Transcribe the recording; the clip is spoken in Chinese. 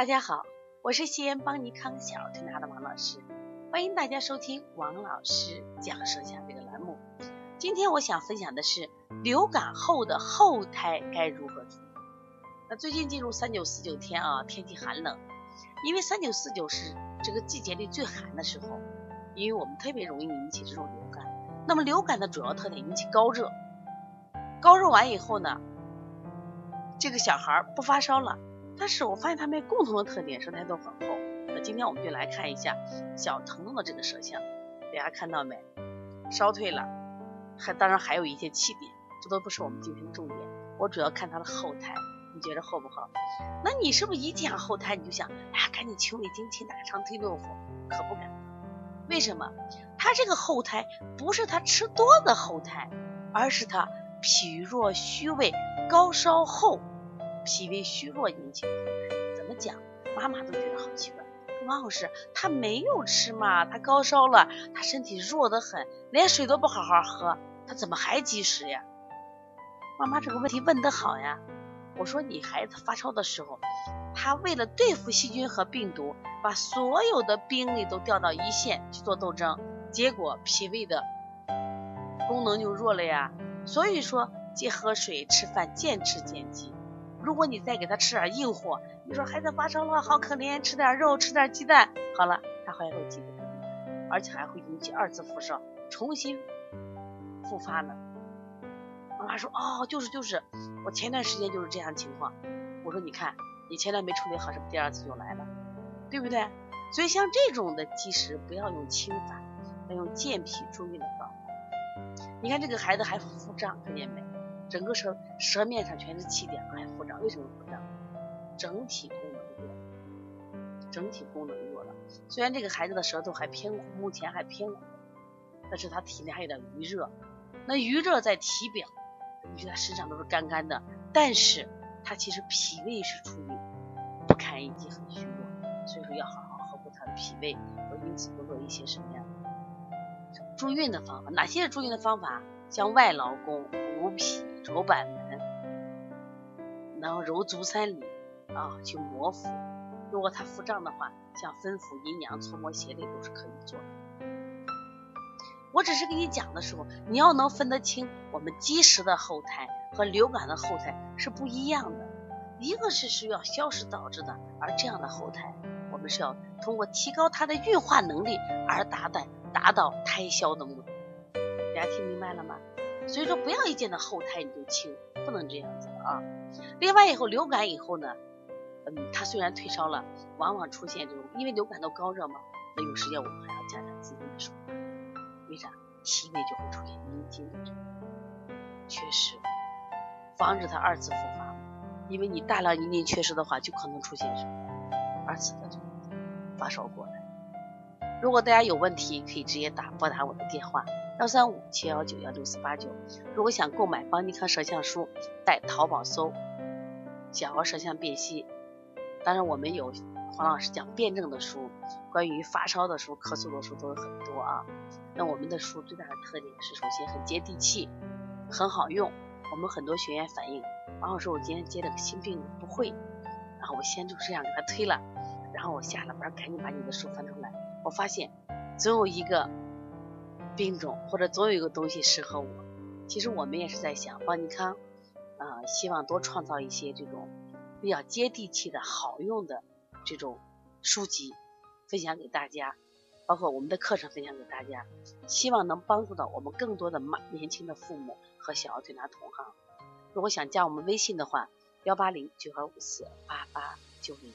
大家好，我是西安邦尼康小儿推拿的王老师，欢迎大家收听王老师讲舌下这个栏目。今天我想分享的是流感后的后胎该如何处理。那最近进入三九四九天啊，天气寒冷，因为三九四九是这个季节里最寒的时候，因为我们特别容易引起这种流感。那么流感的主要特点引起高热，高热完以后呢，这个小孩不发烧了。但是我发现他们共同的特点，舌苔都很厚。那今天我们就来看一下小疼痛的这个舌象，大家看到没？烧退了，还当然还有一些气点，这都不是我们今天的重点。我主要看它的后苔，你觉得厚不厚？那你是不是一见后苔你就想，哎呀，赶紧清胃经、清大肠、推豆腐？可不敢。为什么？他这个后苔不是他吃多的后苔，而是他脾弱虚胃、高烧后。脾胃虚弱引起的，怎么讲？妈妈都觉得好奇怪。王老师，他没有吃嘛？他高烧了，他身体弱得很，连水都不好好喝，他怎么还积食呀？妈妈这个问题问得好呀。我说你孩子发烧的时候，他为了对付细菌和病毒，把所有的兵力都调到一线去做斗争，结果脾胃的功能就弱了呀。所以说，戒喝水，吃饭见吃见饥。如果你再给他吃点硬货，你说孩子发烧了，好可怜，吃点肉，吃点鸡蛋，好了，他还会记得，而且还会引起二次发烧，重新复发呢。妈妈说，哦，就是就是，我前段时间就是这样情况。我说，你看，你前段没处理好，是不是第二次就来了？对不对？所以像这种的积食，不要用清法，要用健脾助运的方法。你看这个孩子还腹胀，看见没？整个舌舌面上全是气点，还腹胀，为什么腹胀？整体功能弱，整体功能弱了。虽然这个孩子的舌头还偏红，目前还偏红，但是他体内还有点余热。那余热在体表，你觉他身上都是干干的，但是他其实脾胃是处于不堪一击，很虚弱。所以说要好好呵护他的脾胃，我因此多做一些什么样助运的方法？哪些是助运的方法？像外劳宫、补脾。揉板门，然后揉足三里啊，去摩腹。如果他腹胀的话，像分腹、阴阳、搓摩胁肋都是可以做的。我只是给你讲的时候，你要能分得清我们积食的后胎和流感的后胎是不一样的。一个是需要消食导致的，而这样的后胎，我们是要通过提高它的运化能力而达到达到胎消的目的。大家听明白了吗？所以说，不要一见到后台你就清，不能这样子啊。另外，以后流感以后呢，嗯，它虽然退烧了，往往出现这种，因为流感都高热嘛，那有时间我们还要加强滋阴的手段。为啥？体内就会出现阴经的这种缺失，防止它二次复发。因为你大量阴经缺失的话，就可能出现什么二次的这种发烧过来。如果大家有问题，可以直接打拨打我的电话。幺三五七幺九幺六四八九，如果想购买邦尼康舌象书，在淘宝搜“小儿舌象辨析”。当然，我们有黄老师讲辩证的书，关于发烧的书、咳嗽的书都有很多啊。那我们的书最大的特点是，首先很接地气，很好用。我们很多学员反映，王老师，我今天接了个新病不会，然后我先就这样给他推了，然后我下了班赶紧把你的书翻出来，我发现总有一个。病种或者总有一个东西适合我，其实我们也是在想邦尼康，啊，希望多创造一些这种比较接地气的好用的这种书籍分享给大家，包括我们的课程分享给大家，希望能帮助到我们更多的妈年轻的父母和小儿推拿同行。如果想加我们微信的话，幺八零九二五四八八九零。